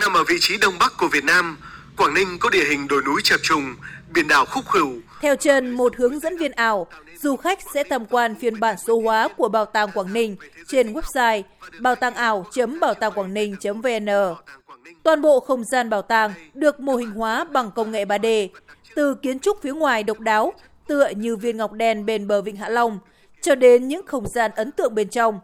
Nằm ở vị trí đông bắc của Việt Nam, Quảng Ninh có địa hình đồi núi chập trùng, biển đảo khúc khửu. Theo chân một hướng dẫn viên ảo, du khách sẽ tham quan phiên bản số hóa của Bảo tàng Quảng Ninh trên website bảo tàng ảo.bảo tàng quảng ninh.vn. Toàn bộ không gian bảo tàng được mô hình hóa bằng công nghệ 3D, từ kiến trúc phía ngoài độc đáo tựa như viên ngọc đen bên bờ vịnh Hạ Long, cho đến những không gian ấn tượng bên trong.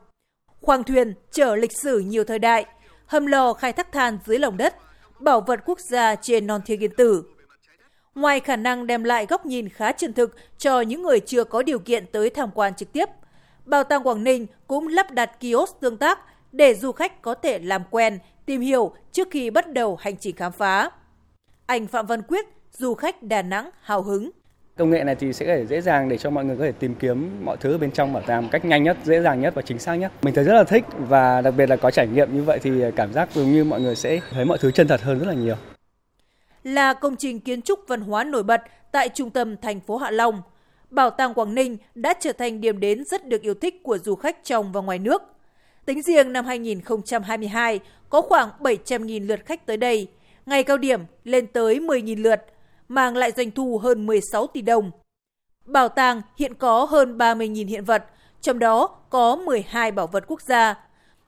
Khoang thuyền chở lịch sử nhiều thời đại, hầm lò khai thác than dưới lòng đất, bảo vật quốc gia trên non thiên yên tử. Ngoài khả năng đem lại góc nhìn khá chân thực cho những người chưa có điều kiện tới tham quan trực tiếp, Bảo tàng Quảng Ninh cũng lắp đặt kiosk tương tác để du khách có thể làm quen, tìm hiểu trước khi bắt đầu hành trình khám phá. Anh Phạm Văn Quyết, du khách Đà Nẵng hào hứng. Công nghệ này thì sẽ dễ dàng để cho mọi người có thể tìm kiếm mọi thứ bên trong bảo tàng một cách nhanh nhất, dễ dàng nhất và chính xác nhất. Mình thấy rất là thích và đặc biệt là có trải nghiệm như vậy thì cảm giác dường như mọi người sẽ thấy mọi thứ chân thật hơn rất là nhiều. Là công trình kiến trúc văn hóa nổi bật tại trung tâm thành phố Hạ Long, Bảo tàng Quảng Ninh đã trở thành điểm đến rất được yêu thích của du khách trong và ngoài nước. Tính riêng năm 2022, có khoảng 700.000 lượt khách tới đây, ngày cao điểm lên tới 10.000 lượt, mang lại doanh thu hơn 16 tỷ đồng. Bảo tàng hiện có hơn 30.000 hiện vật, trong đó có 12 bảo vật quốc gia.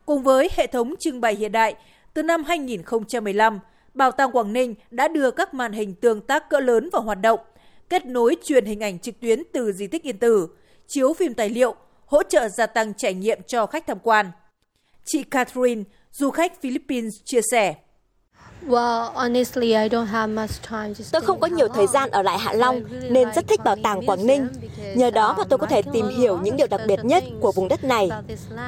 Cùng với hệ thống trưng bày hiện đại, từ năm 2015, Bảo tàng Quảng Ninh đã đưa các màn hình tương tác cỡ lớn vào hoạt động, kết nối truyền hình ảnh trực tuyến từ di tích Yên Tử, chiếu phim tài liệu, hỗ trợ gia tăng trải nghiệm cho khách tham quan. Chị Catherine, du khách Philippines chia sẻ. Tôi không có nhiều thời gian ở lại Hạ Long nên rất thích bảo tàng Quảng Ninh. Nhờ đó mà tôi có thể tìm hiểu những điều đặc biệt nhất của vùng đất này.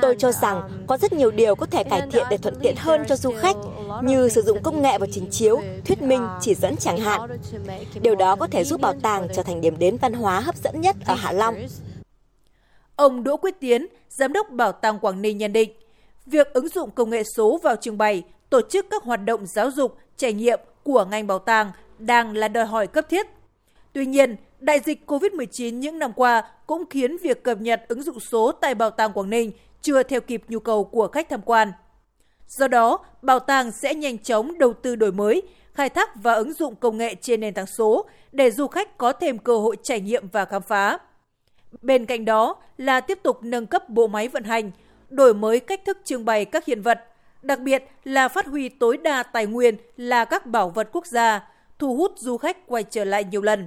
Tôi cho rằng có rất nhiều điều có thể cải thiện để thuận tiện hơn cho du khách, như sử dụng công nghệ vào trình chiếu, thuyết minh, chỉ dẫn chẳng hạn. Điều đó có thể giúp bảo tàng trở thành điểm đến văn hóa hấp dẫn nhất ở Hạ Long. Ông Đỗ Quyết Tiến, Giám đốc Bảo tàng Quảng Ninh nhận định, việc ứng dụng công nghệ số vào trưng bày tổ chức các hoạt động giáo dục, trải nghiệm của ngành bảo tàng đang là đòi hỏi cấp thiết. Tuy nhiên, đại dịch COVID-19 những năm qua cũng khiến việc cập nhật ứng dụng số tại Bảo tàng Quảng Ninh chưa theo kịp nhu cầu của khách tham quan. Do đó, bảo tàng sẽ nhanh chóng đầu tư đổi mới, khai thác và ứng dụng công nghệ trên nền tảng số để du khách có thêm cơ hội trải nghiệm và khám phá. Bên cạnh đó là tiếp tục nâng cấp bộ máy vận hành, đổi mới cách thức trưng bày các hiện vật, đặc biệt là phát huy tối đa tài nguyên là các bảo vật quốc gia, thu hút du khách quay trở lại nhiều lần.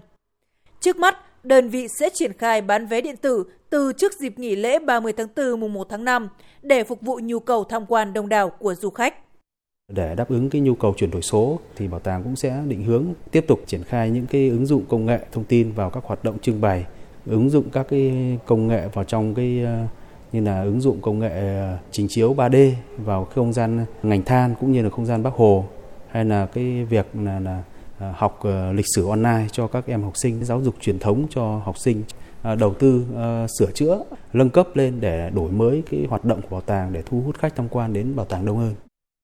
Trước mắt, đơn vị sẽ triển khai bán vé điện tử từ trước dịp nghỉ lễ 30 tháng 4 mùng 1 tháng 5 để phục vụ nhu cầu tham quan đông đảo của du khách. Để đáp ứng cái nhu cầu chuyển đổi số thì bảo tàng cũng sẽ định hướng tiếp tục triển khai những cái ứng dụng công nghệ thông tin vào các hoạt động trưng bày, ứng dụng các cái công nghệ vào trong cái ờ, như là ứng dụng công nghệ ờ, trình chiếu 3D vào không gian ngành than cũng như là không gian Bắc Hồ hay là cái việc là, là ờ, học ờ, lịch sử online cho các em học sinh, giáo dục truyền thống cho học sinh, đầu tư sửa chữa, nâng cấp lên để đổi mới cái hoạt động của bảo tàng để thu hút khách tham quan đến bảo tàng đông hơn.